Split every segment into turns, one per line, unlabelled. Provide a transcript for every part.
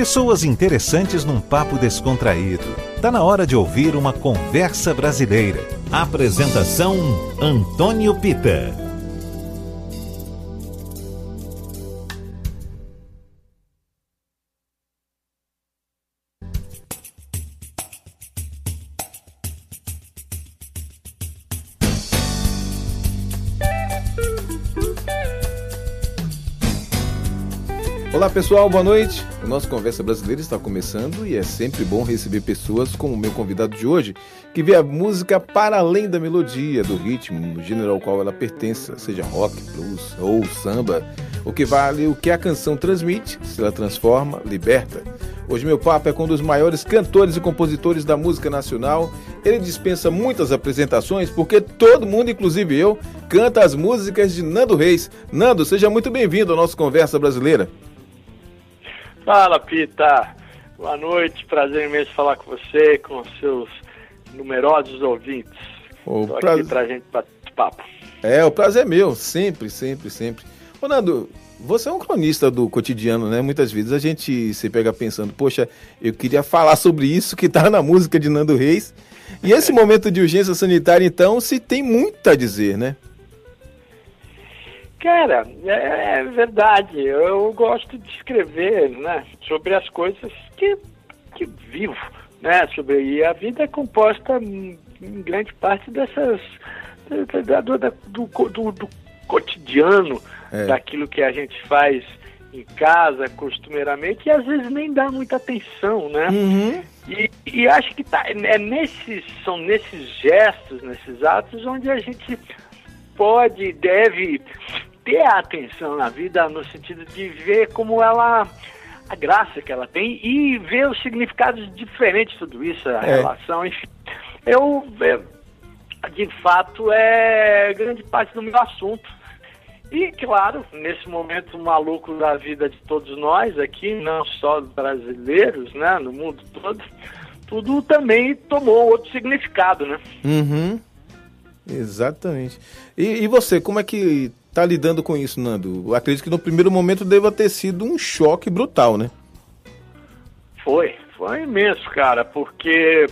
Pessoas interessantes num papo descontraído. Tá na hora de ouvir uma conversa brasileira. Apresentação Antônio Pita.
Pessoal, boa noite. O nosso Conversa Brasileira está começando e é sempre bom receber pessoas como o meu convidado de hoje, que vê a música para além da melodia, do ritmo, do gênero ao qual ela pertence, seja rock, blues ou samba. O que vale o que a canção transmite, se ela transforma, liberta. Hoje meu papo é com um dos maiores cantores e compositores da música nacional. Ele dispensa muitas apresentações porque todo mundo, inclusive eu, canta as músicas de Nando Reis. Nando, seja muito bem-vindo ao nosso Conversa Brasileira.
Fala, Pita. Boa noite, prazer imenso falar com você, com seus numerosos ouvintes.
O
Estou
prazer...
aqui pra gente bater papo.
É, o prazer é meu, sempre, sempre, sempre. Ô, Nando, você é um cronista do cotidiano, né? Muitas vezes a gente se pega pensando, poxa, eu queria falar sobre isso que tá na música de Nando Reis. E esse momento de urgência sanitária, então, se tem muito a dizer, né?
Cara, é, é verdade. Eu gosto de escrever, né, sobre as coisas que, que vivo, né, sobre e a vida é composta em, grande parte dessas da, do, do, do, do, cotidiano, é. daquilo que a gente faz em casa costumeiramente e às vezes nem dá muita atenção, né?
Uhum.
E, e acho que tá, é nesses, são nesses gestos, nesses atos onde a gente pode, deve ter a atenção na vida no sentido de ver como ela a graça que ela tem e ver os significados diferentes de tudo isso, a é. relação, enfim. Eu, eu, de fato, é grande parte do meu assunto. E, claro, nesse momento maluco da vida de todos nós aqui, não só brasileiros, né, no mundo todo, tudo também tomou outro significado, né?
Uhum. Exatamente. E, e você, como é que tá lidando com isso, Nando? Eu acredito que no primeiro momento deva ter sido um choque brutal, né?
Foi, foi imenso, cara, porque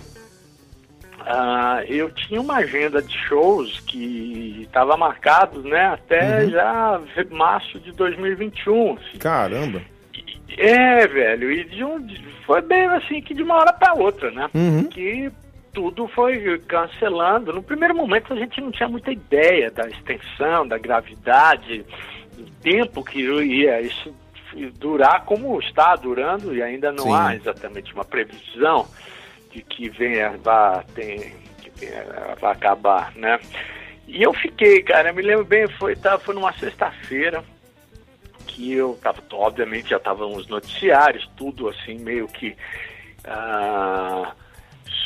uh, eu tinha uma agenda de shows que estava marcado, né, até uhum. já março de 2021. Assim.
Caramba!
É, velho, e de um, foi bem assim que de uma hora para outra, né?
Uhum.
Que tudo foi cancelando. No primeiro momento a gente não tinha muita ideia da extensão, da gravidade, do tempo que ia isso durar como está durando e ainda não Sim. há exatamente uma previsão de que venha vai, tem, que venha, vai acabar, né? E eu fiquei, cara, eu me lembro bem, foi, tá, foi numa sexta-feira que eu tava, obviamente já estavam os noticiários, tudo assim, meio que. Uh,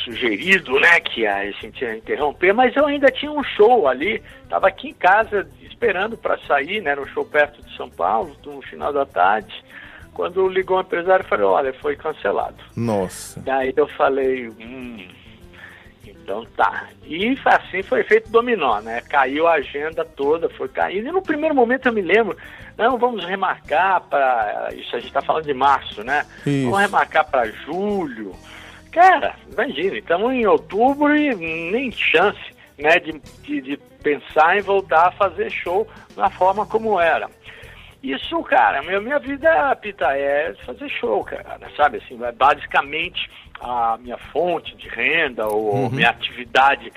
sugerido, né, que a gente ia interromper, mas eu ainda tinha um show ali, estava aqui em casa esperando para sair, né, no show perto de São Paulo, no final da tarde, quando ligou o empresário e falou, olha, foi cancelado.
Nossa.
Daí eu falei, hum, então tá. E assim foi feito dominó, né? Caiu a agenda toda, foi caindo. E no primeiro momento eu me lembro, não, vamos remarcar para. Isso a gente está falando de março, né?
Isso.
Vamos remarcar para julho. Cara, imagina, estamos em outubro e nem chance né, de, de, de, pensar em voltar a fazer show na forma como era. Isso, cara, minha, minha vida, Pita, é fazer show, cara, sabe? Assim, é basicamente a minha fonte de renda ou uhum. minha atividade,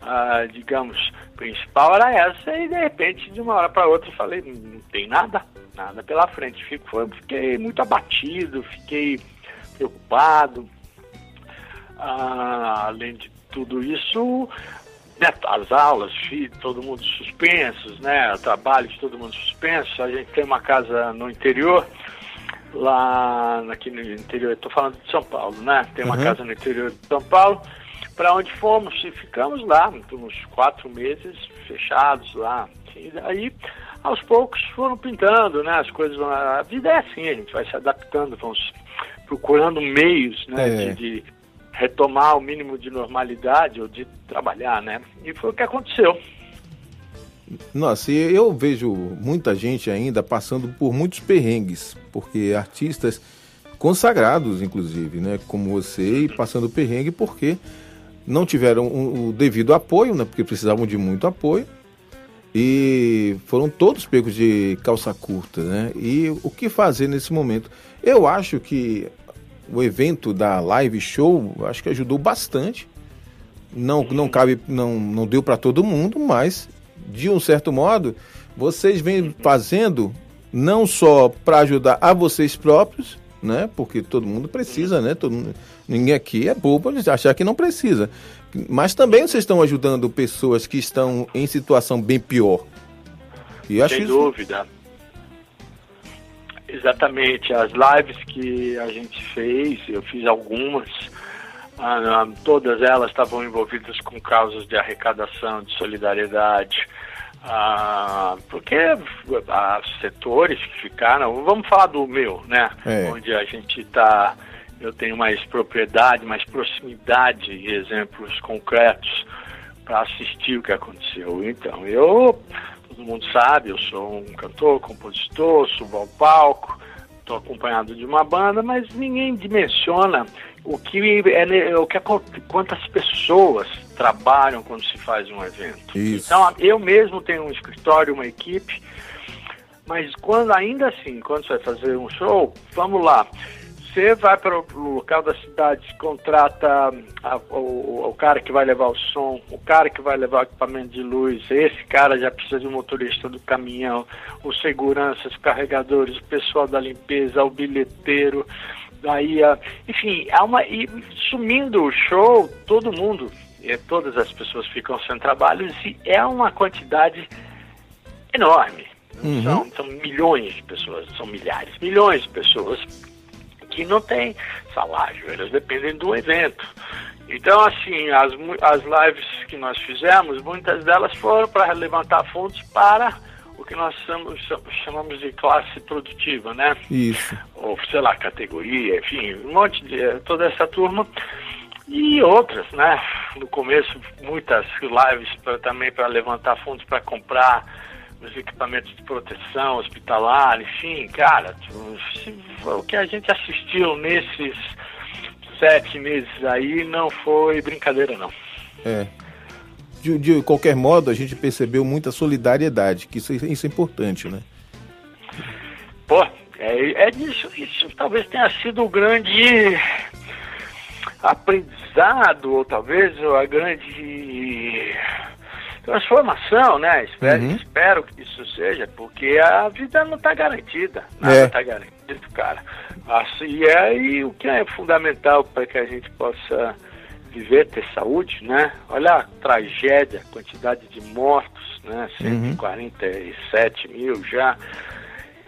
uh, digamos, principal era essa e de repente, de uma hora para outra, eu falei, não tem nada, nada pela frente. Fico, fiquei muito abatido, fiquei preocupado, ah, além de tudo isso, né, as aulas, todo mundo suspensos, né, trabalhos, todo mundo suspenso. A gente tem uma casa no interior, lá aqui no interior, estou falando de São Paulo, né? Tem uma uhum. casa no interior de São Paulo, para onde fomos e ficamos lá, uns quatro meses fechados lá. E daí, aos poucos, foram pintando, né? As coisas, a vida é assim, a gente vai se adaptando, vamos procurando meios, né? É. De, de retomar o mínimo de normalidade ou de trabalhar, né? E foi o que aconteceu.
Nossa, eu vejo muita gente ainda passando por muitos perrengues, porque artistas consagrados, inclusive, né? Como você e passando perrengue porque não tiveram o, devido apoio, né? Porque precisavam de muito apoio e foram todos pegos de calça curta, né? E o que fazer nesse momento? Eu acho que o evento da live show, acho que ajudou bastante. Não, não cabe, não, não deu para todo mundo, mas de um certo modo, vocês vêm fazendo não só para ajudar a vocês próprios, né? Porque todo mundo precisa, né? Todo mundo, ninguém aqui é bobo de achar que não precisa. Mas também vocês estão ajudando pessoas que estão em situação bem pior.
E Sem isso... dúvida. Exatamente. As lives que a gente fez, eu fiz algumas, ah, ah, todas elas estavam envolvidas com causas de arrecadação, de solidariedade. Ah, porque há setores que ficaram. Vamos falar do meu, né? É. Onde a gente está eu tenho mais propriedade, mais proximidade e exemplos concretos para assistir o que aconteceu. Então, eu, todo mundo sabe, eu sou um cantor, compositor, subo ao palco, estou acompanhado de uma banda, mas ninguém dimensiona o que é o que quantas pessoas trabalham quando se faz um evento. Isso. Então, eu mesmo tenho um escritório, uma equipe, mas quando ainda assim, quando você vai fazer um show, vamos lá você vai para o local da cidade, contrata a, o, o, cara que vai levar o som, o cara que vai levar o equipamento de luz, esse cara já precisa de um motorista do caminhão, os seguranças, os carregadores, o pessoal da limpeza, o bilheteiro, daí, enfim, há uma, e sumindo o show, todo mundo, e todas as pessoas ficam sem trabalho e é uma quantidade enorme. Uhum. São, são milhões de pessoas, são milhares, milhões de pessoas que não tem salário, elas dependem do evento. Então, assim, as, as lives que nós fizemos, muitas delas foram para levantar fundos para o que nós chamamos, chamamos de classe produtiva, né?
Isso.
Ou, sei lá, categoria, enfim, um monte de. toda essa turma. E outras, né? No começo, muitas lives pra, também para levantar fundos para comprar os equipamentos de proteção hospitalar, enfim, cara, o que a gente assistiu nesses sete meses aí não foi brincadeira, não.
É. De, de qualquer modo, a gente percebeu muita solidariedade, que isso, isso é importante, né?
Pô, é, é isso, isso talvez tenha sido o grande aprendizado, ou talvez a grande transformação, né? Espero, uhum. espero que isso seja, porque a vida não está garantida. Nada está é. garantido, cara. Assim, é, e o que é fundamental para que a gente possa viver, ter saúde, né? Olha a tragédia, a quantidade de mortos, né? 147 uhum. mil já.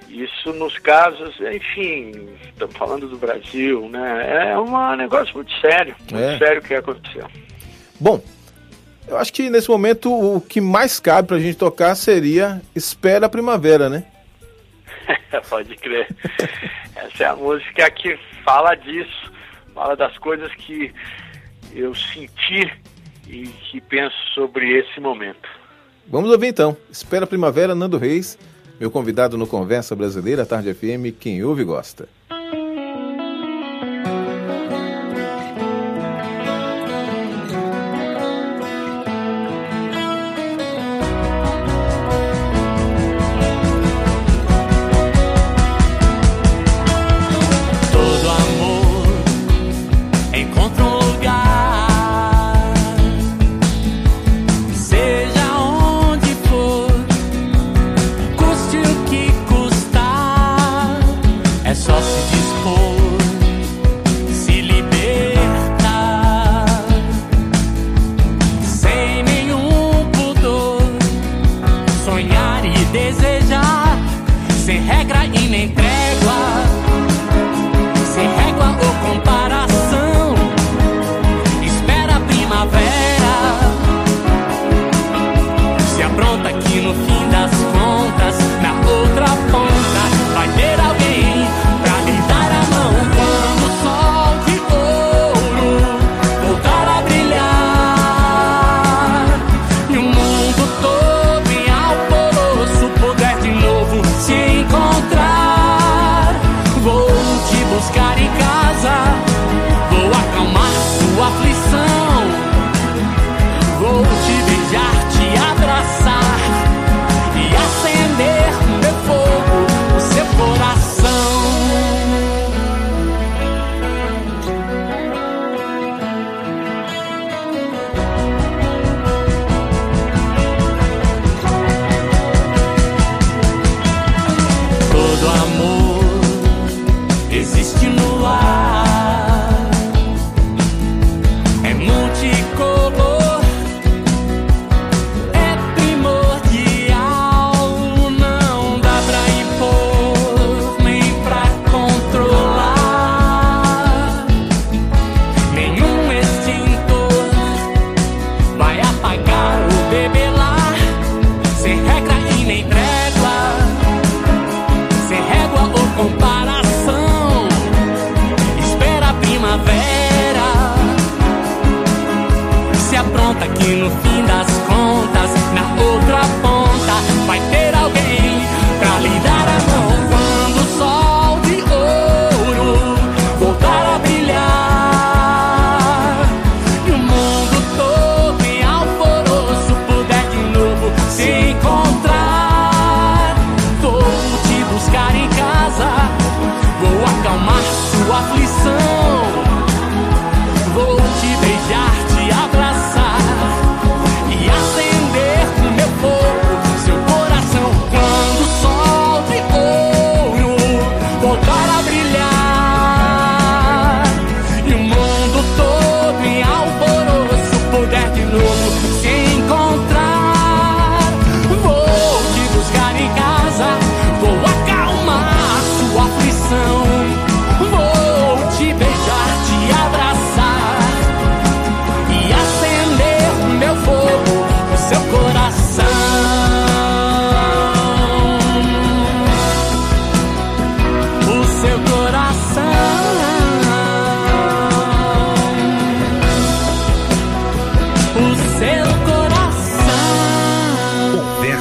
Isso nos casos, enfim, estamos falando do Brasil, né? É um negócio muito sério, muito é. sério o que aconteceu.
Bom, eu acho que nesse momento o que mais cabe pra gente tocar seria Espera a Primavera, né?
Pode crer. Essa é a música que fala disso, fala das coisas que eu senti e que penso sobre esse momento.
Vamos ouvir então. Espera a Primavera, Nando Reis, meu convidado no Conversa Brasileira, Tarde FM, quem ouve gosta.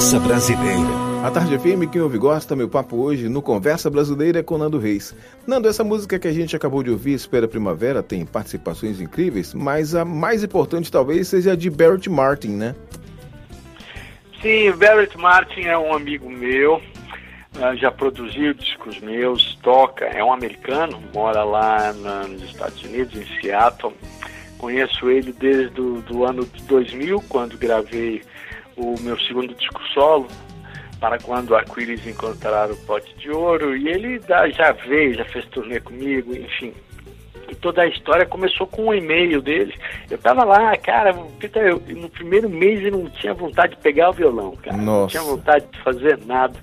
Conversa Brasileira.
A Tarde FM, quem ouve gosta, meu papo hoje no Conversa Brasileira é com Nando Reis. Nando, essa música que a gente acabou de ouvir, Espera Primavera, tem participações incríveis, mas a mais importante talvez seja a de Barrett Martin, né?
Sim, o Barrett Martin é um amigo meu, uh, já produziu discos meus, toca, é um americano, mora lá nos Estados Unidos, em Seattle. Conheço ele desde o do ano de 2000, quando gravei o meu segundo disco solo, para quando a Aquiles encontraram o pote de ouro, e ele já veio, já fez turnê comigo, enfim. E toda a história começou com um e-mail dele. Eu tava lá, cara, Peter, eu, no primeiro mês eu não tinha vontade de pegar o violão, cara.
Nossa.
Não tinha vontade de fazer nada.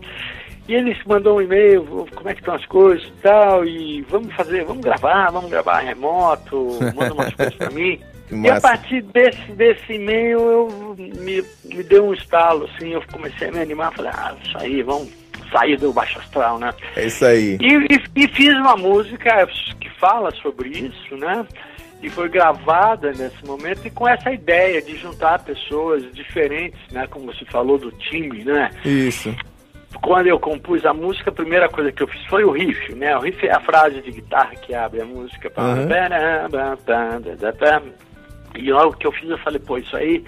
E ele mandou um e-mail, como é que estão as coisas e tal, e vamos fazer, vamos gravar, vamos gravar remoto, manda umas coisas pra mim. E a partir desse, desse e-mail eu me, me deu um estalo, assim, eu comecei a me animar, falei, ah, isso aí, vamos sair do baixo astral, né?
É isso aí.
E, e, e fiz uma música que fala sobre isso, né? E foi gravada nesse momento e com essa ideia de juntar pessoas diferentes, né? Como você falou do time, né?
Isso.
Quando eu compus a música, a primeira coisa que eu fiz foi o riff, né? O riff é a frase de guitarra que abre a música.
Uhum.
E logo que eu fiz, eu falei, pô, isso aí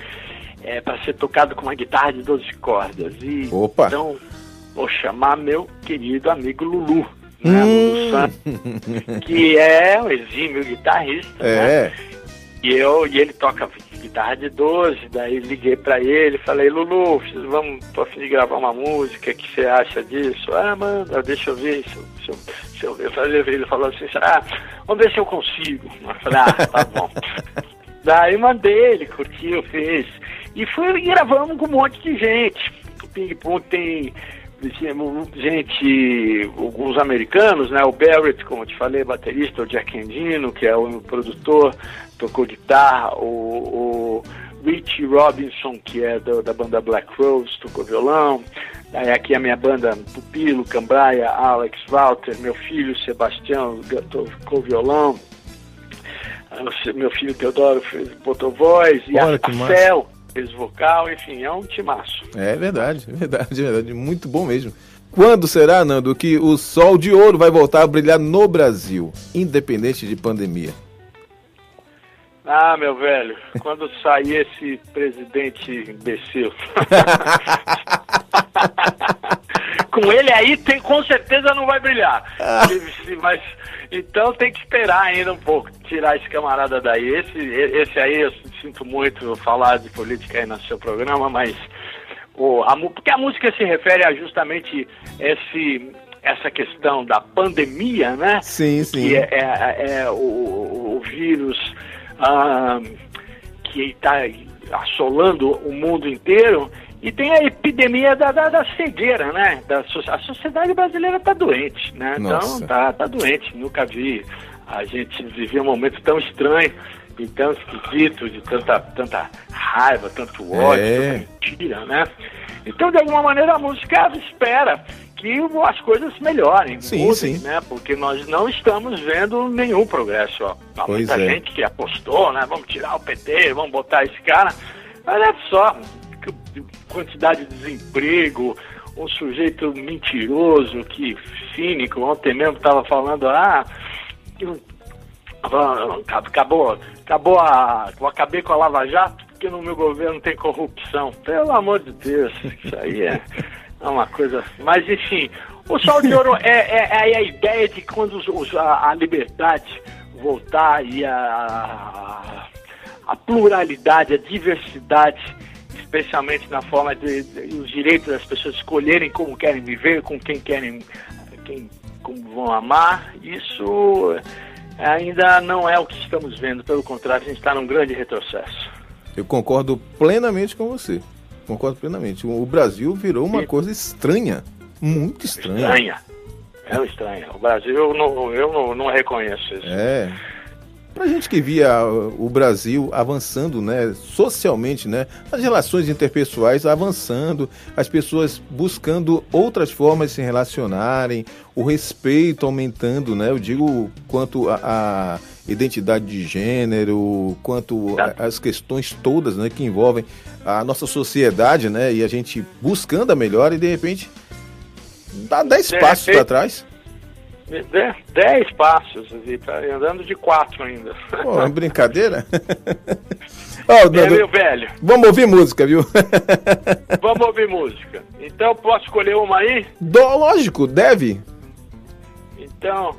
é para ser tocado com uma guitarra de 12 cordas. E
Opa.
então vou chamar meu querido amigo Lulu, né, Lulu Santos, que é um exímio guitarrista, né?
É.
E, eu, e ele toca guitarra de 12, daí liguei pra ele, falei, Lulu, vamos, tô a fim de gravar uma música, o que você acha disso? Ah, manda, deixa eu ver, se eu, se eu, se eu. Eu falei, ele falou assim, ah, vamos ver se eu consigo. Eu falei, ah, tá bom. Daí mandei, ele curtiu, fez. E fui e gravamos com um monte de gente. O Ping Pong tem gente, alguns americanos, né? O Barrett, como eu te falei, baterista, o Jack Endino, que é o produtor, tocou guitarra, o, o Rich Robinson, que é do, da banda Black Rose, tocou violão. Daí aqui a minha banda Pupilo, Cambraia, Alex Walter, meu filho Sebastião tocou violão. Meu filho Teodoro fez, botou voz, e
Olha,
a, a. Fel fez vocal, enfim, é um timaço.
É verdade, é verdade, é verdade. Muito bom mesmo. Quando será, Nando, que o sol de ouro vai voltar a brilhar no Brasil, independente de pandemia?
Ah, meu velho, quando sair esse presidente imbecil. Com ele aí, tem, com certeza não vai brilhar. Mas, então tem que esperar ainda um pouco, tirar esse camarada daí. Esse, esse aí, eu sinto muito falar de política aí no seu programa, mas. O, a, porque a música se refere a justamente esse, essa questão da pandemia, né?
Sim, sim.
Que é, é, é o, o, vírus ah, que está assolando o mundo inteiro. E tem a epidemia da, da, da cegueira, né? Da, a sociedade brasileira está doente, né?
Nossa.
Então, tá, tá doente. Nunca vi a gente viver um momento tão estranho e tão esquisito, de tanta, tanta raiva, tanto ódio,
É.
tanta mentira, né? Então, de alguma maneira, a música espera que as coisas melhorem,
Sim,
mudem,
sim.
né? Porque nós não estamos vendo nenhum progresso. Ó. Há
Pois
muita
é.
gente que apostou, né? Vamos tirar o PT, vamos botar esse cara. Olha só, que quantidade de desemprego, um sujeito mentiroso, que cínico, ontem mesmo estava falando, ah, acabou, acabou a. Acabei com a Lava Jato porque no meu governo tem corrupção. Pelo amor de Deus, isso aí é, é uma coisa. Mas enfim, o sol de ouro é, é- é a ideia de quando os- os- a, a liberdade voltar e a, a pluralidade, a diversidade, especialmente na forma de, de- os direitos das pessoas escolherem como querem viver, com quem querem, quem como vão amar, isso ainda não é o que estamos vendo, pelo contrário, a gente está num grande retrocesso.
Eu concordo plenamente com você. Concordo plenamente. O Brasil virou uma
E-
coisa estranha. Muito estranha.
Estranha. É estranho. O Brasil, eu não, eu não, não reconheço isso.
É. Pra gente que via o Brasil avançando, né, socialmente, né, as relações interpessoais avançando, as pessoas buscando outras formas de se relacionarem, o respeito aumentando, né, eu digo quanto a, a identidade de gênero, quanto as questões todas, né, que envolvem a nossa sociedade, né, e a gente buscando a melhor e de repente dá 10 passos para trás.
Dez passos, e tá andando de quatro ainda.
Pô, é brincadeira?
oh, é, meu velho.
Vamos ouvir música, viu?
Vamos ouvir música. Então, posso escolher uma aí?
Do, lógico, deve.
Então,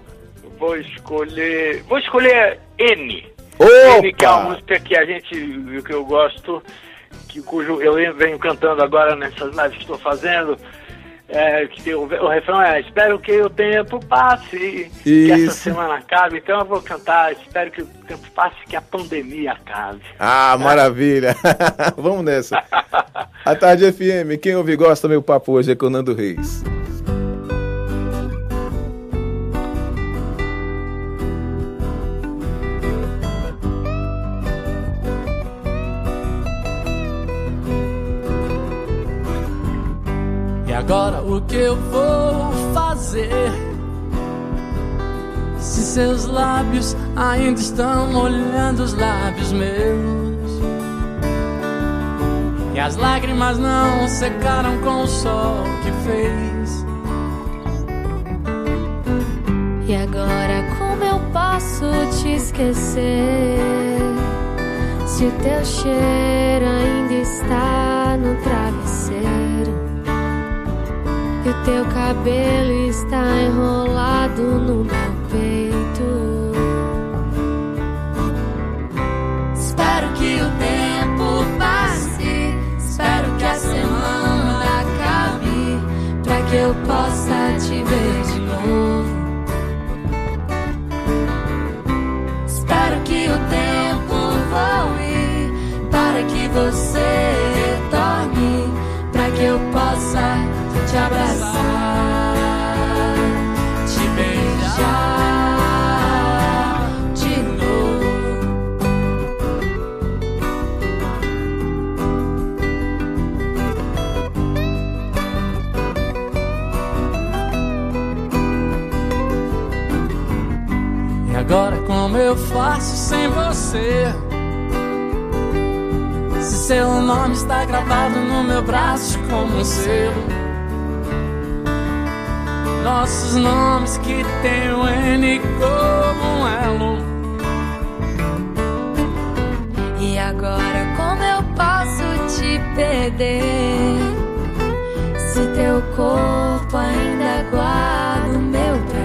vou escolher... Vou escolher N.
Opa!
N, que é uma música que a gente, que eu gosto, que, cujo eu venho cantando agora nessas lives que estou fazendo é, que o, o, refrão é Espero que o tempo passe, Isso. que essa semana acabe. Então eu vou cantar Espero que o tempo passe, que a pandemia acabe.
Ah, maravilha! Vamos nessa. A Tarde FM, quem ouve gosta, meu papo hoje é com Nando Reis.
Agora o que eu vou fazer? Se seus lábios ainda estão molhando os lábios meus. E as lágrimas não secaram com o sol que fez.
E agora como eu posso te esquecer? Se o teu cheiro ainda está no travesseiro e o teu cabelo está enrolado no meu peito.
Espero que o tempo passe, espero que a semana acabe, para que eu possa te ver de novo. Espero que o tempo voe, para que você eu
faço sem você? Se seu nome está gravado no meu braço como um selo nossos nomes que tem o N como um elo.
E agora como eu posso te perder? Se teu corpo ainda guarda o meu prazer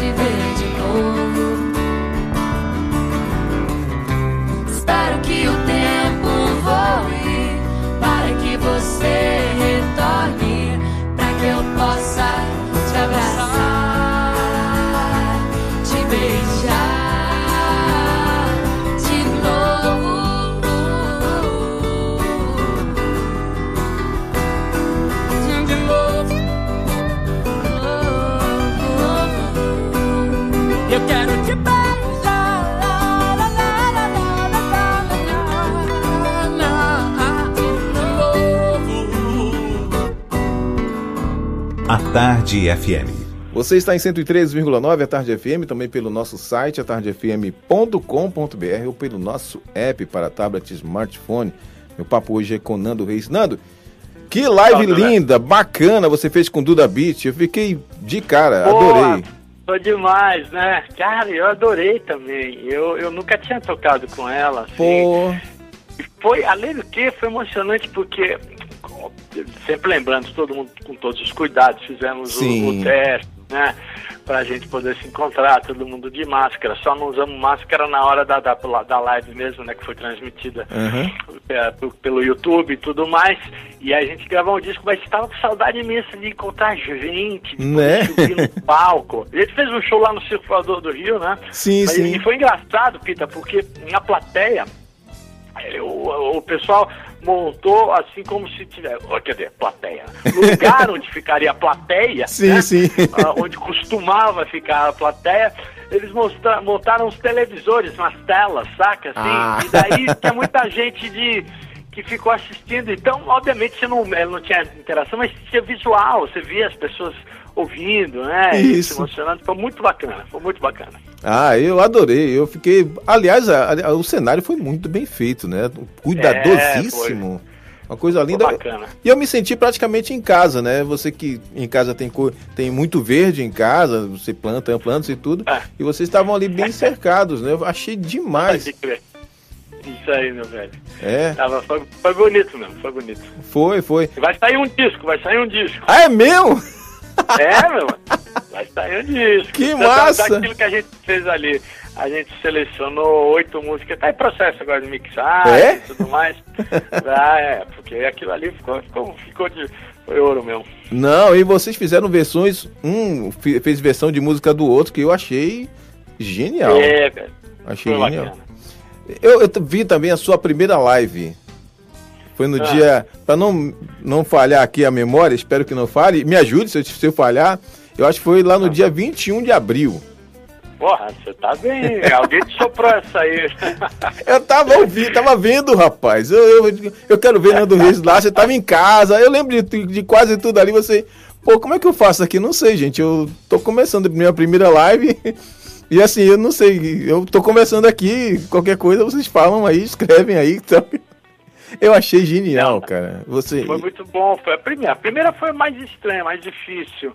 te ver de novo. Espero que o tempo voe para que você
Tarde FM.
Você está em 103,9 a Tarde FM, também pelo nosso site, atardefm.com.br ou pelo nosso app para tablet e smartphone. Meu papo hoje é com Nando Reis. Nando, que live linda, bacana você fez com Duda Beat. Eu fiquei de cara,
Boa.
adorei.
Foi demais, né? Cara, eu adorei também. Eu, eu nunca tinha tocado com ela. Assim.
Pô.
Foi, além do que, foi emocionante porque, sempre lembrando, todo mundo com todos os cuidados, fizemos o, o teste, né? Pra gente poder se encontrar, todo mundo de máscara. Só não usamos máscara na hora da, da, da live mesmo, né? Que foi transmitida é, p- pelo YouTube e tudo mais. E aí a gente gravou um disco, mas estava com saudade imensa de encontrar gente, de
Né?
subir no palco. A gente fez um show lá no Circo Voador do Rio, né?
Sim,
Mas,
sim.
E foi engraçado, Pita, porque na plateia, o, o pessoal montou assim como se tivesse. Quer dizer, plateia. No lugar onde ficaria a plateia,
Sim,
né?
sim.
Ah, onde costumava ficar a plateia, eles mostra- montaram os televisores nas telas, saca? Assim,
Ah.
E daí tinha muita gente de que ficou assistindo. Então, obviamente, você não, não tinha interação, mas tinha visual, você via as pessoas ouvindo, né? e
Isso.
Se emocionando. Foi muito bacana, foi muito bacana.
Ah, eu adorei. Eu fiquei. Aliás, a- a- o cenário foi muito bem feito, né? Cuidadosíssimo. Uma coisa linda. E eu me senti praticamente em casa, né? Você que em casa tem cor, tem muito verde em casa, você planta plantas e tudo.
É.
E vocês estavam ali bem cercados, né? Eu achei demais.
Isso aí, meu velho.
É,
Tava, foi, foi bonito mesmo, foi bonito.
foi, foi.
Vai sair um disco, vai sair um disco.
Ah, é meu?
É, meu, vai sair um disco.
Que
Da-
massa!
Daquilo que a gente fez ali. A gente selecionou oito músicas, tá em processo agora de mixagem
É?
e tudo mais. ah, é, porque aquilo ali ficou, ficou, ficou de. Foi ouro mesmo.
Não, e vocês fizeram versões. Um fe- fez versão de música do outro que eu achei genial.
É, velho.
Achei
Foi
genial.
bacana.
Eu, eu vi também a sua primeira live. Foi no
Ah.
dia. Pra não, não falhar aqui a memória, espero que não falhe. Me ajude se eu, se eu falhar. Eu acho que foi lá no
Ah.
dia 21 de abril.
Porra, você tá bem. Alguém te soprou essa aí.
Eu tava ouvindo, tava vendo, rapaz. Eu, eu, eu quero ver Nando Reis lá, você tava em casa. Eu lembro de, de quase tudo ali. Você, pô, como é que eu faço aqui? Não sei, gente. Eu tô começando a minha primeira live. E assim, eu não sei. Eu tô começando aqui. Qualquer coisa vocês falam aí, escrevem aí. Então, eu achei genial, cara. Você.
Foi muito bom. Foi a primeira. A primeira foi mais estranha, mais difícil.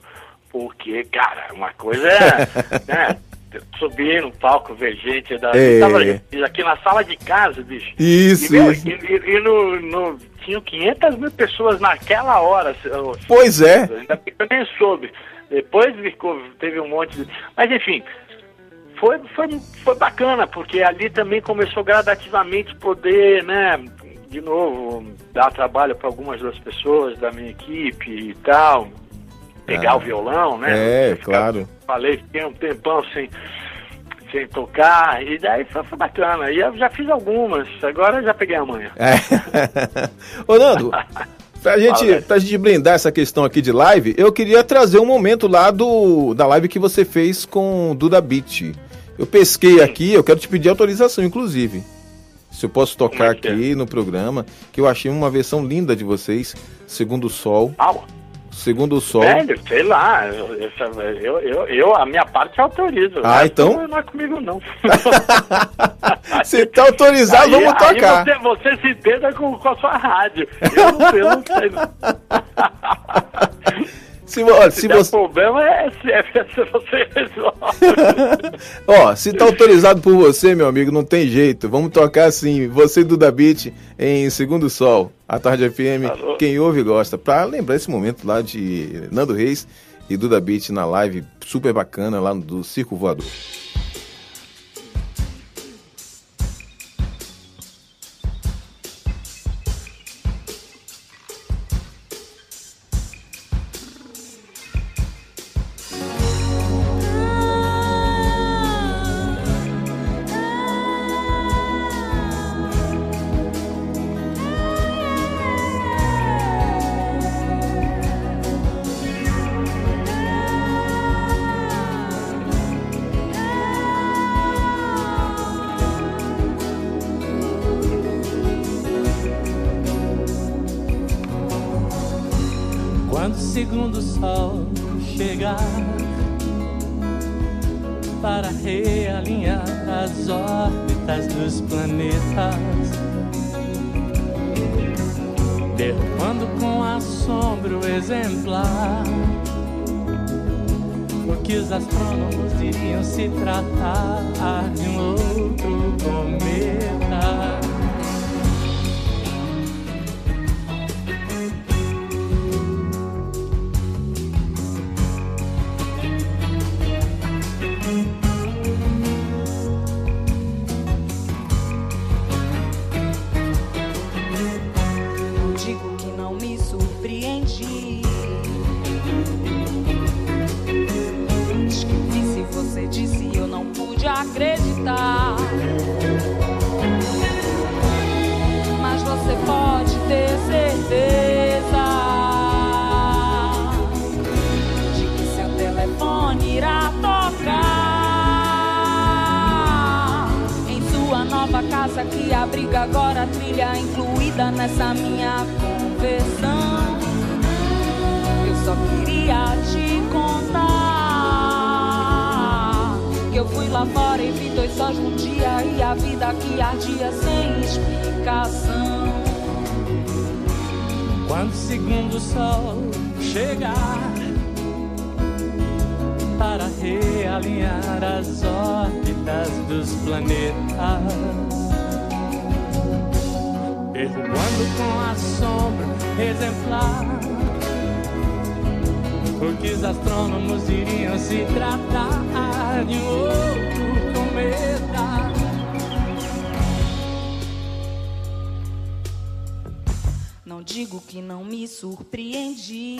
Porque, cara, uma coisa é né, subir no palco, ver gente. Da,
É.
tava aqui na sala de casa, bicho.
Isso,
e, meu,
isso.
e, e- no, no, tinham 500 mil pessoas naquela hora. eu-
Pois é.
Ainda bem que eu nem soube. Depois ficou, teve um monte de. Mas enfim, foi, foi, foi bacana, porque ali também começou gradativamente poder, né, de novo, dar trabalho para algumas das pessoas da minha equipe e tal. Pegar
Ah.
o violão, né?
É, claro.
Falei, fiquei um tempão sem, sem tocar, e daí foi, foi bacana. E eu já fiz algumas, agora já peguei a manha.
É. Ô, Nando, pra gente, pra gente blindar essa questão aqui de live, eu queria trazer um momento lá do, da live que você fez com o Duda Beat. Eu pesquei aqui, eu quero te pedir autorização, inclusive. Se eu posso tocar
é que é?
aqui no programa, que eu achei uma versão linda de vocês, Segundo o Sol.
Ah,
Segundo o Sol.
Velho, sei lá, eu, eu, eu, eu- a minha parte autorizo.
Ah, então?
Não, é comigo, não.
Você tá autorizado,
Aí-
vamos
aí
tocar.
Você, você se entenda com, com a sua rádio. Eu não, eu não sei.
Se, olha,
Se,
se você,
problema, é, se, é, se você resolve.
Ó, se tá autorizado por você, meu amigo, não tem jeito. Vamos tocar assim, você e Duda Beat em Segundo Sol, a Tarde FM.
Alô?
Quem ouve gosta. Pra lembrar esse momento lá de Nando Reis e Duda Beat na live super bacana lá do Circo Voador.
Segundo sol chegar para realinhar as órbitas dos planetas, derrubando com assombro exemplar o que os astrônomos iriam se tratar de um outro cometa.
para realinhar as órbitas dos
planetas. Derrubando com a sombra exemplar o que os astrônomos iriam se tratar de um outro cometa. Não digo que não me surpreendi.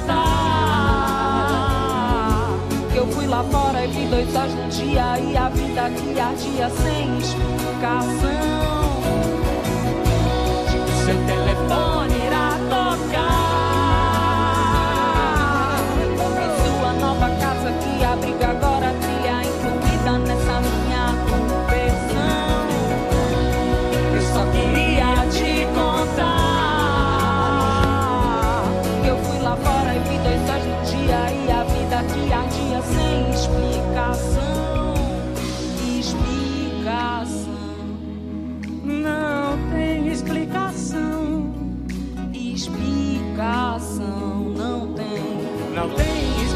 lá fora vi dois anos no dia e a vida que ardia sem explicação. Seu telefone.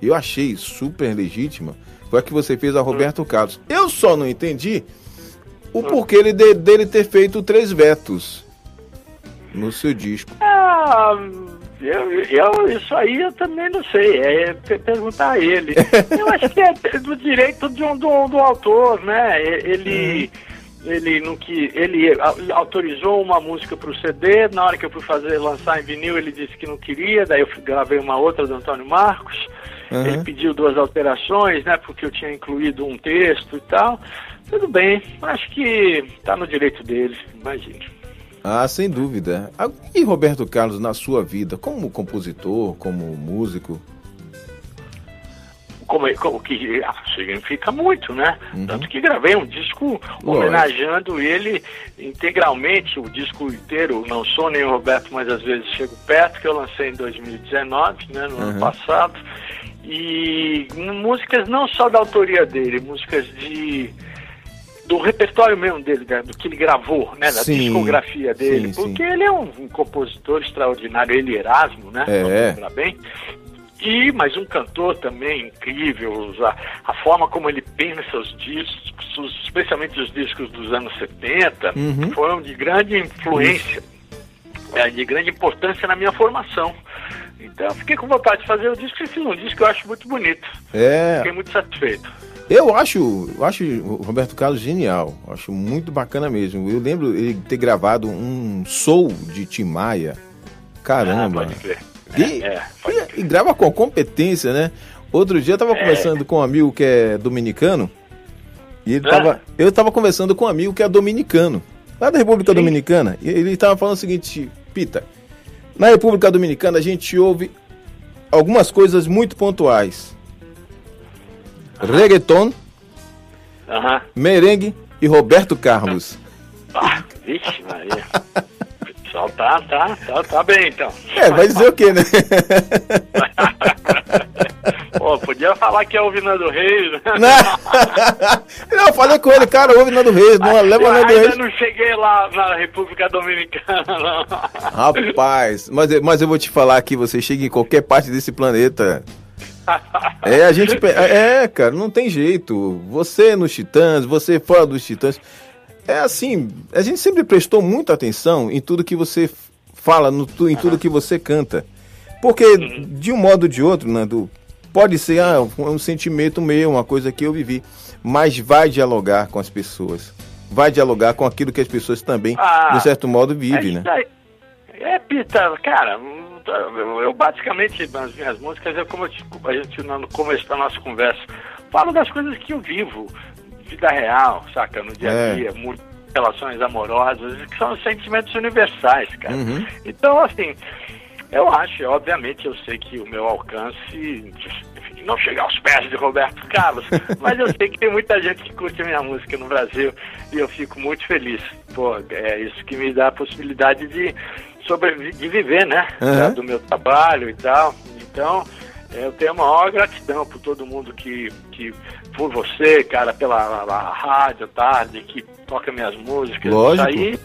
eu achei super legítima, foi a que você fez a Roberto Carlos. Eu só não entendi o porquê ele de, dele ter feito três vetos no seu disco.
Ah, eu, eu, isso aí eu também não sei, é perguntar a ele. eu acho que é do direito de um, do, do autor, né? Ele. Hum ele não que ele autorizou uma música para o CD, na hora que eu fui fazer lançar em vinil ele disse que não queria, daí eu gravei uma outra do Antônio Marcos. Uhum. Ele pediu duas alterações, né, porque eu tinha incluído um texto e tal. Tudo bem, acho que está no direito dele, imagine.
Ah, sem dúvida. E Roberto Carlos na sua vida, como compositor, como músico?
como, como que ah, significa muito, né? Uhum. Tanto que gravei um disco homenageando ele integralmente, o disco inteiro, não sou nem o Roberto, mas às vezes chego perto, que eu lancei em 2019, né, no uhum. ano passado. E músicas não só da autoria dele, músicas de do repertório mesmo dele, do que ele gravou, né, da sim, discografia dele, sim, porque sim. ele é um, um, compositor extraordinário, ele Erasmo, né,
é.
lembrar bem, e, mas um cantor também incrível, a, a forma como ele pensa os discos, especialmente os discos dos anos 70, uhum. foram de grande influência, é, de grande importância na minha formação. Então, fiquei com vontade de fazer o disco e fiz um disco que eu acho muito bonito.
É.
Fiquei muito satisfeito.
Eu acho, eu acho o Roberto Carlos genial. Acho muito bacana mesmo. Eu lembro ele ter gravado um soul de Tim Maia. Caramba.
Ah, pode crer.
E,
É, é, pode
e- e grava com competência, né? Outro dia eu tava conversando com um amigo que é dominicano. E ele
Ah.
tava, eu tava conversando com um amigo que é dominicano, lá da República
Sim.
Dominicana. E ele tava falando o seguinte, Pita, na República Dominicana a gente ouve algumas coisas muito pontuais. Reggaeton, merengue e Roberto Carlos.
Ah, vixe, Maria. Pessoal tá, tá, tá, tá bem, então.
É, vai dizer o quê, né?
Pô, podia falar que é o Vinando Reis, né?
Não, eu falei com ele, cara, ouve Nando Reis, não leva
eu
Nando
ainda
Reis.
não cheguei lá na República Dominicana, não.
Rapaz, mas, eu- mas eu vou te falar que você chega em qualquer parte desse planeta. É, a gente. pe- É, cara, não tem jeito. Você nos Titãs, você fora dos Titãs. É assim, a gente sempre prestou muita atenção em tudo que você fala, no em tudo que você canta. Porque, de um modo ou de outro, Nando, pode ser ah, um sentimento meu, uma coisa que eu vivi. Mas vai dialogar com as pessoas. Vai dialogar com aquilo que as pessoas também,
Ah,
de certo modo,
É,
vivem, né?
isso aí. É, Pita, cara, eu, basicamente, nas minhas músicas, é como te- a gente no começo da nossa conversa, falo das coisas que eu vivo, vida real, saca, no dia a
É.
dia, muito relações amorosas, que são sentimentos universais, cara.
Uhum.
Então, assim, eu acho, obviamente, eu sei que o meu alcance não chega aos pés de Roberto Carlos, mas eu sei que tem muita gente que curte a minha música no Brasil e eu fico muito feliz. Pô, é isso que me dá a possibilidade de sobreviver, né?
Uhum.
Do meu trabalho e tal. Então, eu tenho a maior gratidão por todo mundo que, que por você, cara, pela a rádio tarde, que toca minhas músicas.
Lógico.
Isso aí,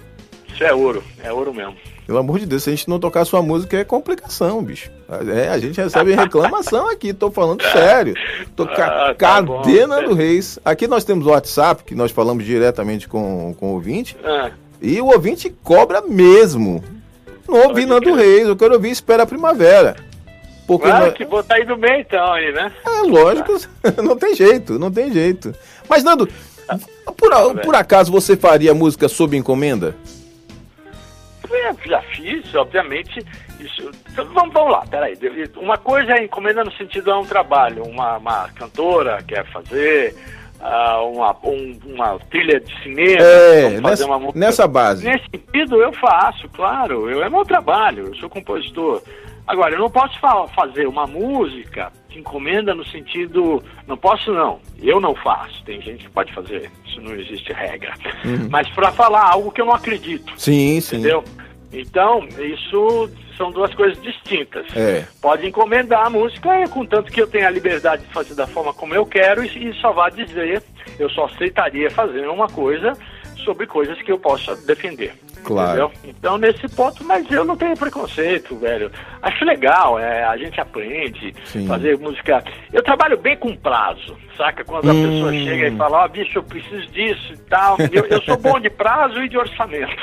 isso é ouro, é ouro mesmo.
Pelo amor de Deus, se a gente não tocar sua música é complicação, bicho. É, a gente recebe reclamação aqui, tô falando sério. Tô, ca-
Ah, tá bom.
cadê Nando Reis? Aqui nós temos o WhatsApp, que nós falamos diretamente com, com o ouvinte,
Ah,
e o ouvinte cobra mesmo. Não ouvi Nando. Reis, eu quero ouvir Espera a Primavera. Porque
ah,
nós-
que vou tá indo bem então aí, né?
é lógico, não tem jeito, não tem jeito. Mas Nando,
Ah.
por, por acaso você faria música sob encomenda?
É, já fiz, obviamente. Isso. Então, vamos, vamos lá, peraí. Uma coisa é encomenda no sentido é um trabalho. Uma, uma cantora quer fazer, ah, uma, um- uma trilha de cinema,
É, nessa,
uma
nessa base.
Nesse sentido, eu faço, claro. Eu, é meu trabalho, eu sou compositor. Agora, eu não posso fa- fazer uma música que encomenda no sentido. Não posso, não. Eu não faço. Tem gente que pode fazer. Isso não existe regra. Mas para falar algo que eu não acredito.
Sim, sim.
Entendeu? Então, isso são duas coisas distintas.
É.
Pode encomendar a música, contanto que eu tenha a liberdade de fazer da forma como eu quero e, e só vá dizer, eu só aceitaria fazer uma coisa sobre coisas que eu possa defender.
Claro.
Entendeu? Então, nesse ponto, mas eu não tenho preconceito, velho. Acho legal, é, a gente aprende,
Sim.
fazer música. Eu trabalho bem com prazo, saca? Quando a
Hum.
pessoa chega e fala, ó, bicho, eu preciso disso e tal. Eu, eu sou bom de prazo e de orçamento.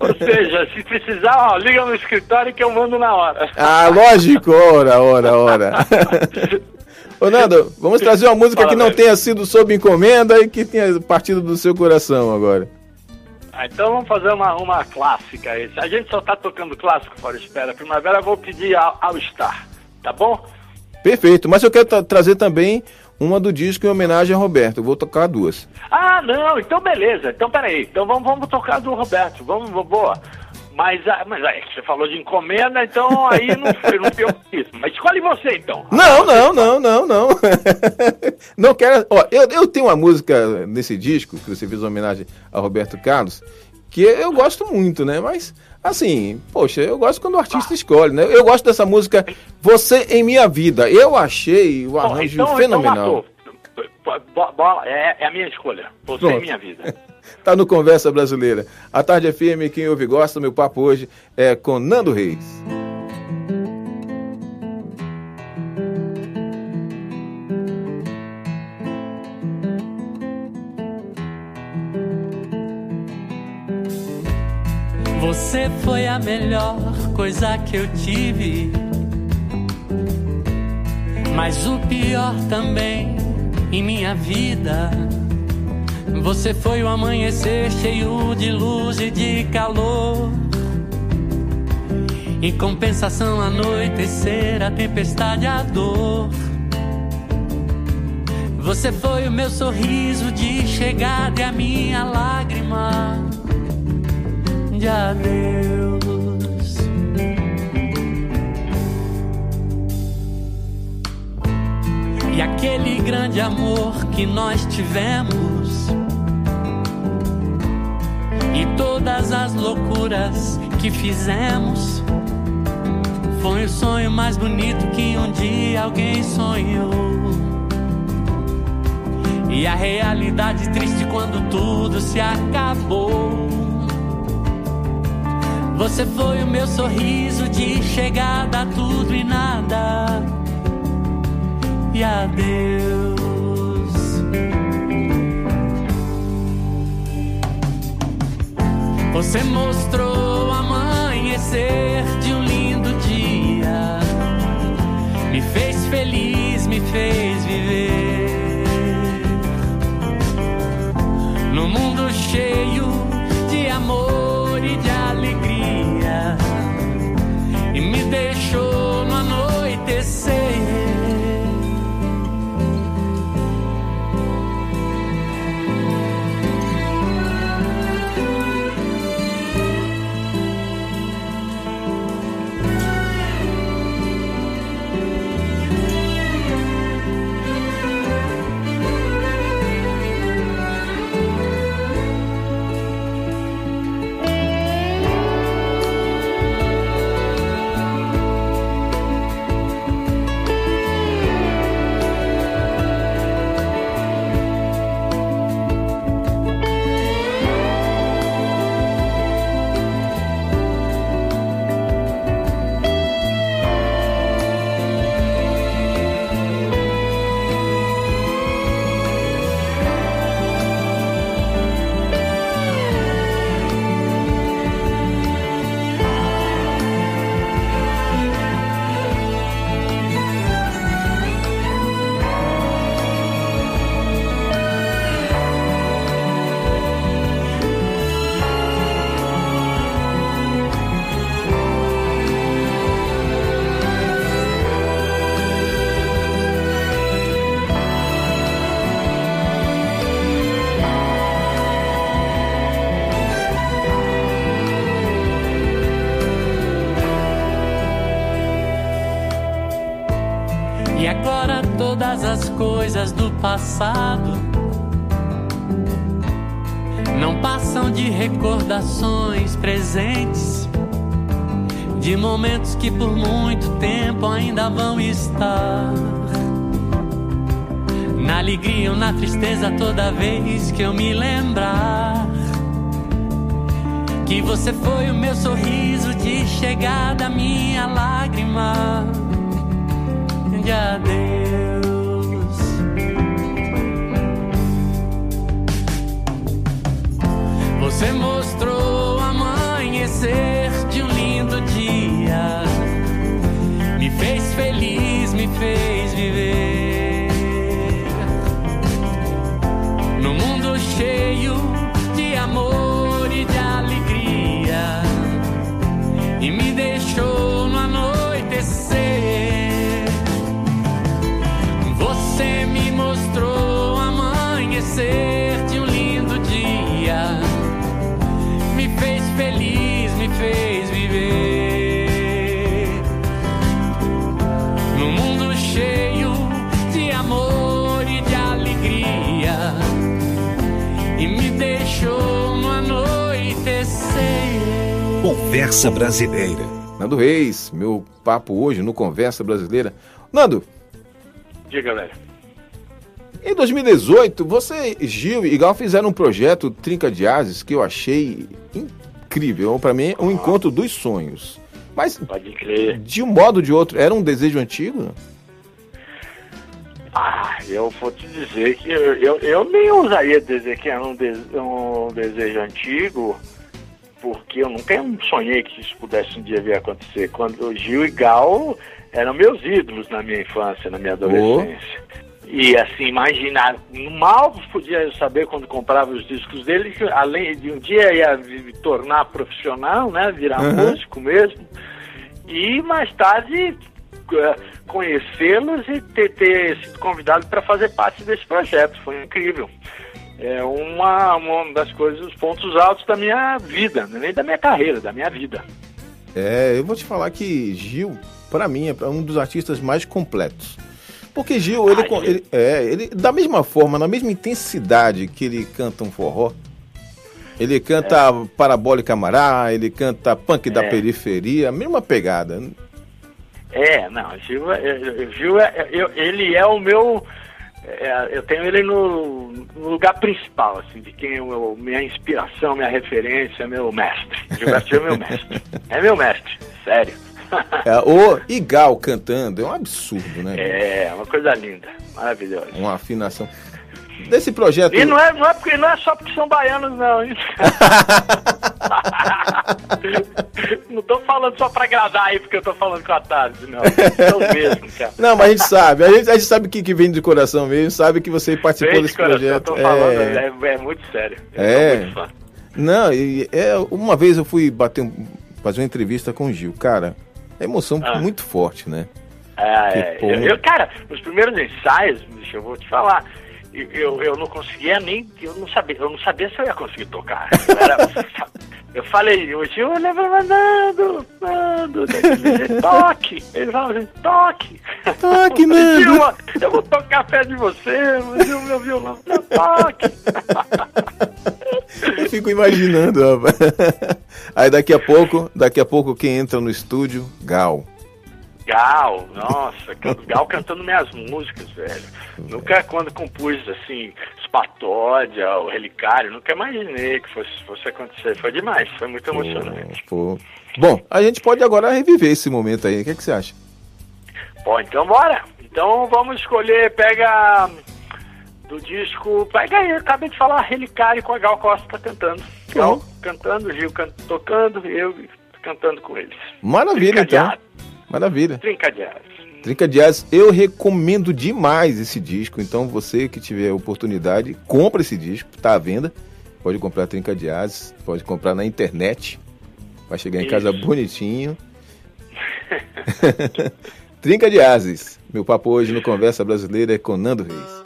Ou seja, se precisar, ó, liga no escritório que eu mando na hora.
Ah, lógico, ora, ora, ora. Ô Nando, vamos trazer uma música
Fala,
que não
velho.
tenha sido sob encomenda e que tenha partido do seu coração agora.
Ah, então vamos fazer uma, uma clássica. aí. A gente só tá tocando clássico fora espera primavera, eu vou pedir ao, ao Star, tá bom?
Perfeito, mas eu quero tra- trazer também uma do disco em homenagem a Roberto. Eu vou tocar duas.
Ah, não, então beleza. Então peraí. Então vamos, vamos tocar do Roberto. Vamos, boa. Mas, ah, mas aí, você falou de encomenda, então aí não foi, não foi isso. Mas escolhe você então.
Não, não, não, não, não. não quero. Ó, eu, eu tenho uma música nesse disco, que você fez uma homenagem a Roberto Carlos, que eu gosto muito, né? Mas, assim, poxa, eu gosto quando o artista escolhe, né? Eu gosto dessa música Você em Minha Vida. Eu achei o
Bom,
arranjo
então,
fenomenal.
Então bola, é, é a minha escolha. Você
Pronto.
é minha vida.
Tá no Conversa Brasileira. A Tarde FM, quem ouve gosta, meu papo hoje é com Nando Reis.
Você foi a melhor coisa que eu tive. Mas o pior também em minha vida. Você foi o amanhecer cheio de luz e de calor. Em compensação, anoitecer, a tempestade, a dor. Você foi o meu sorriso de chegada e a minha lágrima de adeus. Aquele grande amor que nós tivemos, e todas as loucuras que fizemos, foi o sonho mais bonito que um dia alguém sonhou. E a realidade triste quando tudo se acabou. Você foi o meu sorriso de chegada tudo e nada. E adeus. Você mostrou o amanhecer de um lindo dia. Me fez feliz, me fez viver. No mundo cheio de amor e de alegria. E me deixou no anoitecer. Todas as coisas do passado não passam de recordações presentes de momentos que por muito tempo ainda vão estar. Na alegria ou na tristeza, toda vez que eu me lembrar que você foi o meu sorriso de chegada, minha lágrima de adeus.
Conversa Brasileira.
Nando Reis, meu papo hoje no Conversa Brasileira. Nando,
Diga, velho.
em 2018, você, Gil e Gal fizeram um projeto Trinca de Ases que eu achei incrível. Para mim, um encontro dos sonhos. Mas,
Pode crer.
de um modo ou de outro, era um desejo antigo?
Ah, eu vou te dizer que eu, eu, eu nem ousaria dizer que era um, de- um desejo antigo, porque eu nunca sonhei que isso pudesse um dia vir a acontecer. Quando Gil e Gal eram meus ídolos na minha infância, na minha adolescência. Oh. E assim, imaginar, mal podia eu saber quando comprava os discos dele, que além de um dia ia me tornar profissional, né? Virar uhum. músico mesmo. E mais tarde eh, conhecê-los e ter, ter sido convidado para fazer parte desse projeto. Foi incrível. É uma, uma das coisas, os pontos altos da minha vida, nem da minha carreira, da minha vida.
É, eu vou te falar que Gil, para mim, é um dos artistas mais completos. Porque Gil, ele, Ai, ele, é, ele, da mesma forma, na mesma intensidade que ele canta um forró, ele canta é. Parabólica Amará, ele canta Punk é. da Periferia, a mesma pegada.
É, não, Gil, é, Gil é, eu, ele é o meu. É, eu tenho ele no, no, lugar principal, assim, de quem eu, minha inspiração, minha referência, meu mestre. Gilberto é meu mestre. É meu mestre, sério.
É, o Igal cantando é um absurdo, né?
É, uma coisa linda, maravilhosa.
Uma afinação. Desse projeto.
E não é, não é, porque, não é só porque são baianos, não. não tô falando só pra agradar aí, porque eu tô falando com a tarde, não. São mesmo, cara.
Não, mas a gente sabe. A gente, a gente sabe que, que vem de coração mesmo, sabe que você participou vem desse de coração, projeto.
Eu tô falando, é, é, é muito sério. Eu
é. Não, e é, uma vez eu fui bater um, fazer uma entrevista com o Gil, cara. É emoção ah. muito forte, né?
É, é. Eu, eu, cara, nos primeiros ensaios, deixa eu vou te falar, eu, eu não conseguia nem. Eu não sabia, eu não sabia se eu ia conseguir tocar. Eu, era, eu falei, hoje eu levo mandando, mandando, toque. Ele falava assim, toque.
Toque, mano.
Eu vou tocar perto de você, mas o meu violão, toque.
Eu fico imaginando, rapaz. Aí daqui a pouco, daqui a pouco quem entra no estúdio, Gal.
Gal, nossa, Gal cantando minhas músicas, velho. Nunca quando compus assim, Spatódia, o Relicário, nunca imaginei que fosse, fosse acontecer. Foi demais, foi muito emocionante.
Pô. Bom, a gente pode agora reviver esse momento aí. O que, é que você acha?
Bom, então bora. Então vamos escolher, pega do disco. Pega aí, acabei de falar Relicário com a Gal Costa cantando. Gal uhum. cantando, Gil can, tocando, eu cantando com eles.
Maravilha, então. Maravilha.
Trinca de.
Trinca de eu recomendo demais esse disco. Então, você que tiver oportunidade, compra esse disco, tá à venda. Pode comprar Trinca de Ases, pode comprar na internet. Vai chegar Isso. em casa bonitinho. Trinca de Ases. Meu papo hoje no Conversa Brasileira é com Nando Reis.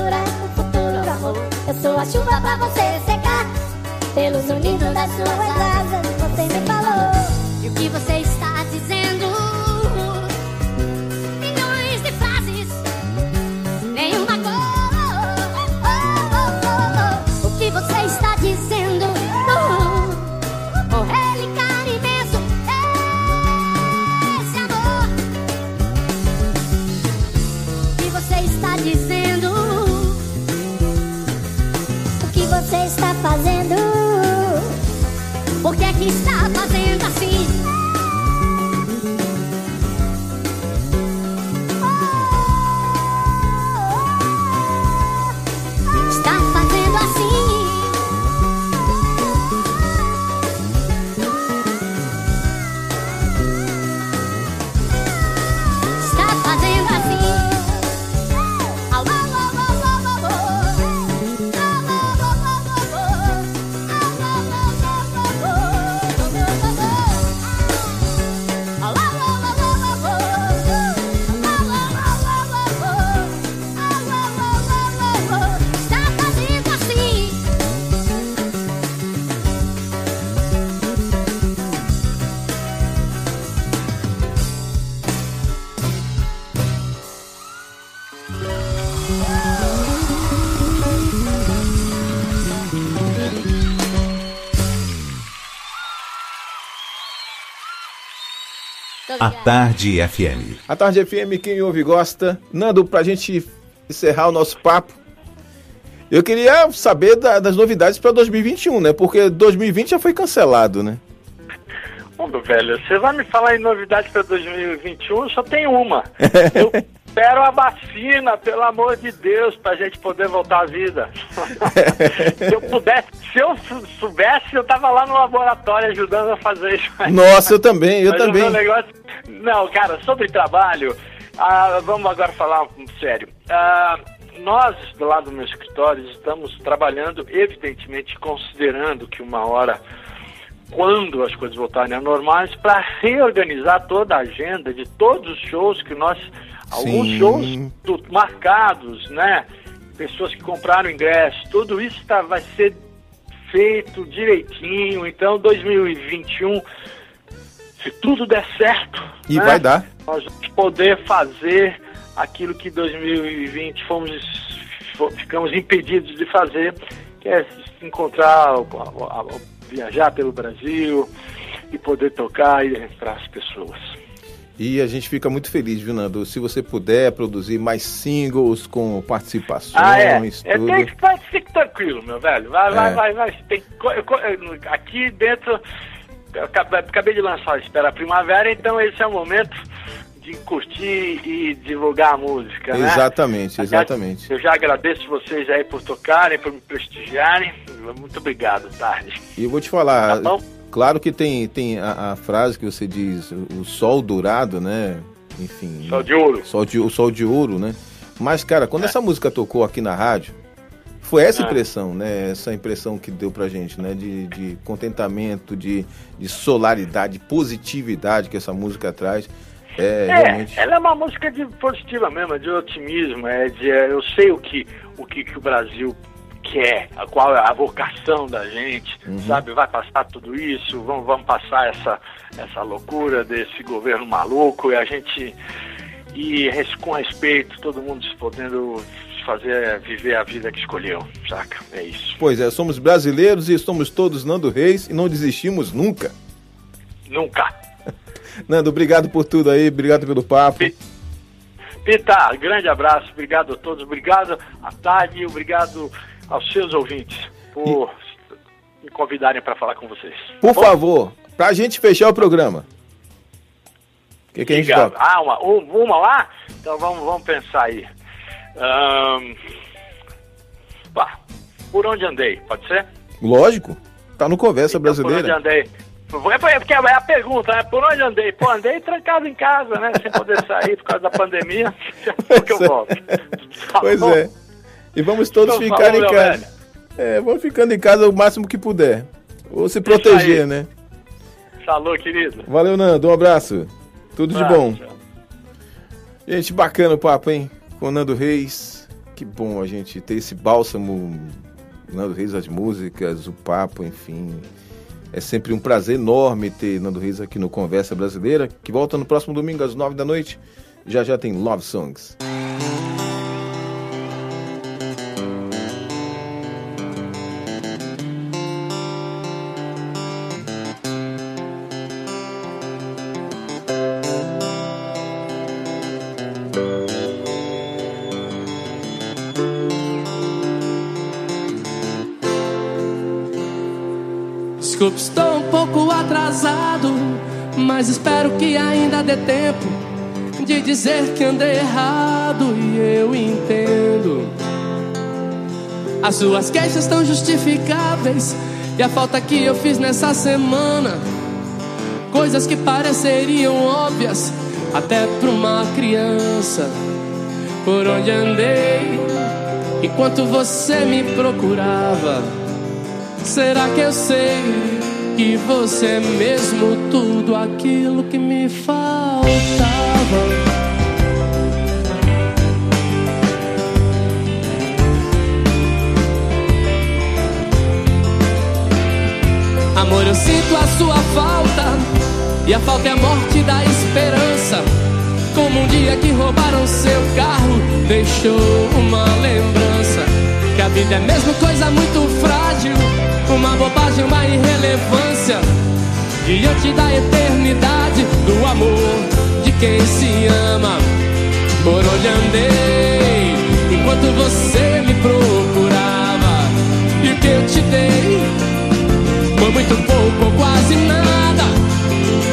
o
futuro amor. Eu sou
a chuva pra você secar, pelos unidos das
suas asas você
me falou. E
o que você
A Tarde FM.
A Tarde FM, quem ouve e gosta. Nando, pra gente encerrar o nosso papo, eu queria saber da- das novidades pra 2021, né? Porque 2020 já foi cancelado, né?
Mundo velho, você vai me falar em novidade para 2021? Só tem uma. Eu espero a vacina, pelo amor de Deus, pra gente poder voltar à vida. se eu pudesse, se eu sou- soubesse, eu tava lá no laboratório ajudando a fazer isso.
Nossa, eu também, eu
Mas
também.
negócio- Não, cara, sobre trabalho, ah, vamos agora falar sério. Ah, nós, do lado do meu escritório, estamos trabalhando, evidentemente, considerando que uma hora, quando as coisas voltarem a normais, para reorganizar toda a agenda de todos os shows que nós. Alguns
Sim.
shows tu- marcados, né? Pessoas que compraram ingresso, tudo isso tá, vai ser feito direitinho. Então, 2021 se tudo der certo.
E
né,
vai dar.
Nós vamos poder fazer aquilo que 2020 fomos, fo- ficamos impedidos de fazer, que é encontrar, a- a- viajar pelo Brasil e poder tocar para as pessoas.
E a gente fica muito feliz, viu, Nando? Se você puder produzir mais singles com participações,
Ah, é. é
tudo.
tem que vai, fique tranquilo, meu velho. Vai, vai,
É.
vai, vai. Tem, co- co- aqui dentro, eu acabei, acabei de lançar Espera a Primavera, então esse é o momento de curtir e divulgar a música, né?
Exatamente, exatamente.
Eu já agradeço vocês aí por tocarem, por me prestigiarem. Muito obrigado, tarde.
E eu vou te falar,
Tá bom.
claro que tem, tem a, a frase que você diz, o sol dourado, né? Enfim.
Sol de ouro.
Sol de, o sol de ouro, né? Mas, cara, quando essa música tocou aqui na rádio, foi essa
É.
impressão, né? Essa impressão que deu pra gente, né? De, de contentamento, de, de solaridade, positividade que essa música traz. É,
É, ela é uma música de positiva mesmo, de otimismo, é de é, eu sei o que o que, que o Brasil quer, a qual é a vocação da gente, sabe? Vai passar tudo isso, vamos, vamos passar essa essa loucura desse governo maluco e a gente e com respeito, todo mundo se podendo fazer viver a vida que escolheu, saca? É isso.
Pois é, somos brasileiros e somos todos Nando Reis e não desistimos nunca.
Nunca.
Nando, obrigado por tudo aí, obrigado pelo papo.
Pi- Pita, grande abraço, obrigado a todos, obrigado à tarde, obrigado aos seus ouvintes por me convidarem para falar com vocês.
Por
Bom,
favor, pra gente fechar o programa. O que, que a gente toca?
Ah, uma, um- uma lá? Então vamos, vamos pensar aí. Ahn, pá, por onde andei, pode ser?
Lógico, tá no Conversa
Então, Por onde
Brasileira.
andei? É porque é a pergunta, né? Por onde andei? Pô, andei trancado em casa, né? Sem poder sair por causa da pandemia. Porque eu
Pois é.
volto. Tá
Pois
bom?
é. E vamos todos
Então,
ficar em casa. É, vamos ficando em casa o máximo que puder. Ou se proteger, né?
Falou, querido.
Valeu, Nando. Um abraço. Tudo de bom. Gente, bacana o papo, hein? Com o Nando Reis. Que bom a gente ter esse bálsamo Nando Reis, as músicas, o papo, enfim. É sempre um prazer enorme ter Nando Reis aqui no Conversa Brasileira, que volta no próximo domingo às nove da noite. Já já tem Love Songs.
Desculpe, estou um pouco atrasado, mas espero que ainda dê tempo de dizer que andei errado e eu entendo. As suas queixas estão justificáveis e a falta que eu fiz nessa semana, coisas que pareceriam óbvias até para uma criança. Por onde andei enquanto você me procurava? Será que eu sei que você é mesmo tudo aquilo que me faltava? Amor, eu sinto a sua falta e a falta é a morte da esperança. Como um dia que roubaram seu carro, deixou uma lembrança. Que a vida é mesmo coisa muito frágil, uma bobagem, uma irrelevância. Diante da eternidade, do amor de quem se ama. Por onde andei, enquanto você me procurava. E o que eu te dei foi muito pouco ou quase nada.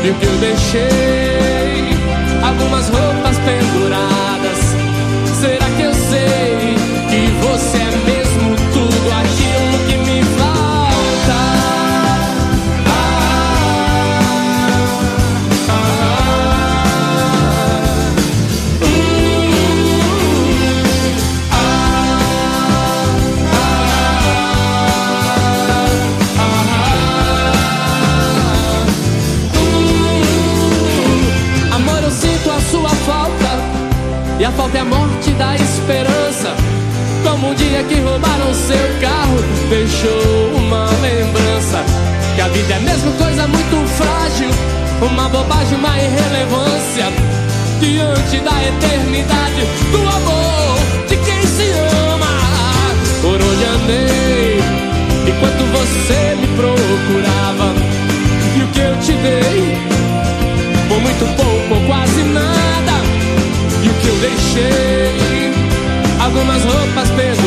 E o que eu deixei, algumas roupas penduradas. A falta é a morte da esperança. Como um dia que roubaram seu carro Deixou uma lembrança. Que a vida é mesmo coisa muito frágil Uma bobagem, uma irrelevância. Diante da eternidade Do amor de quem se ama. Por onde andei Enquanto você deixei? Algumas roupas penduradas.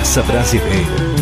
Conversa Brasileira.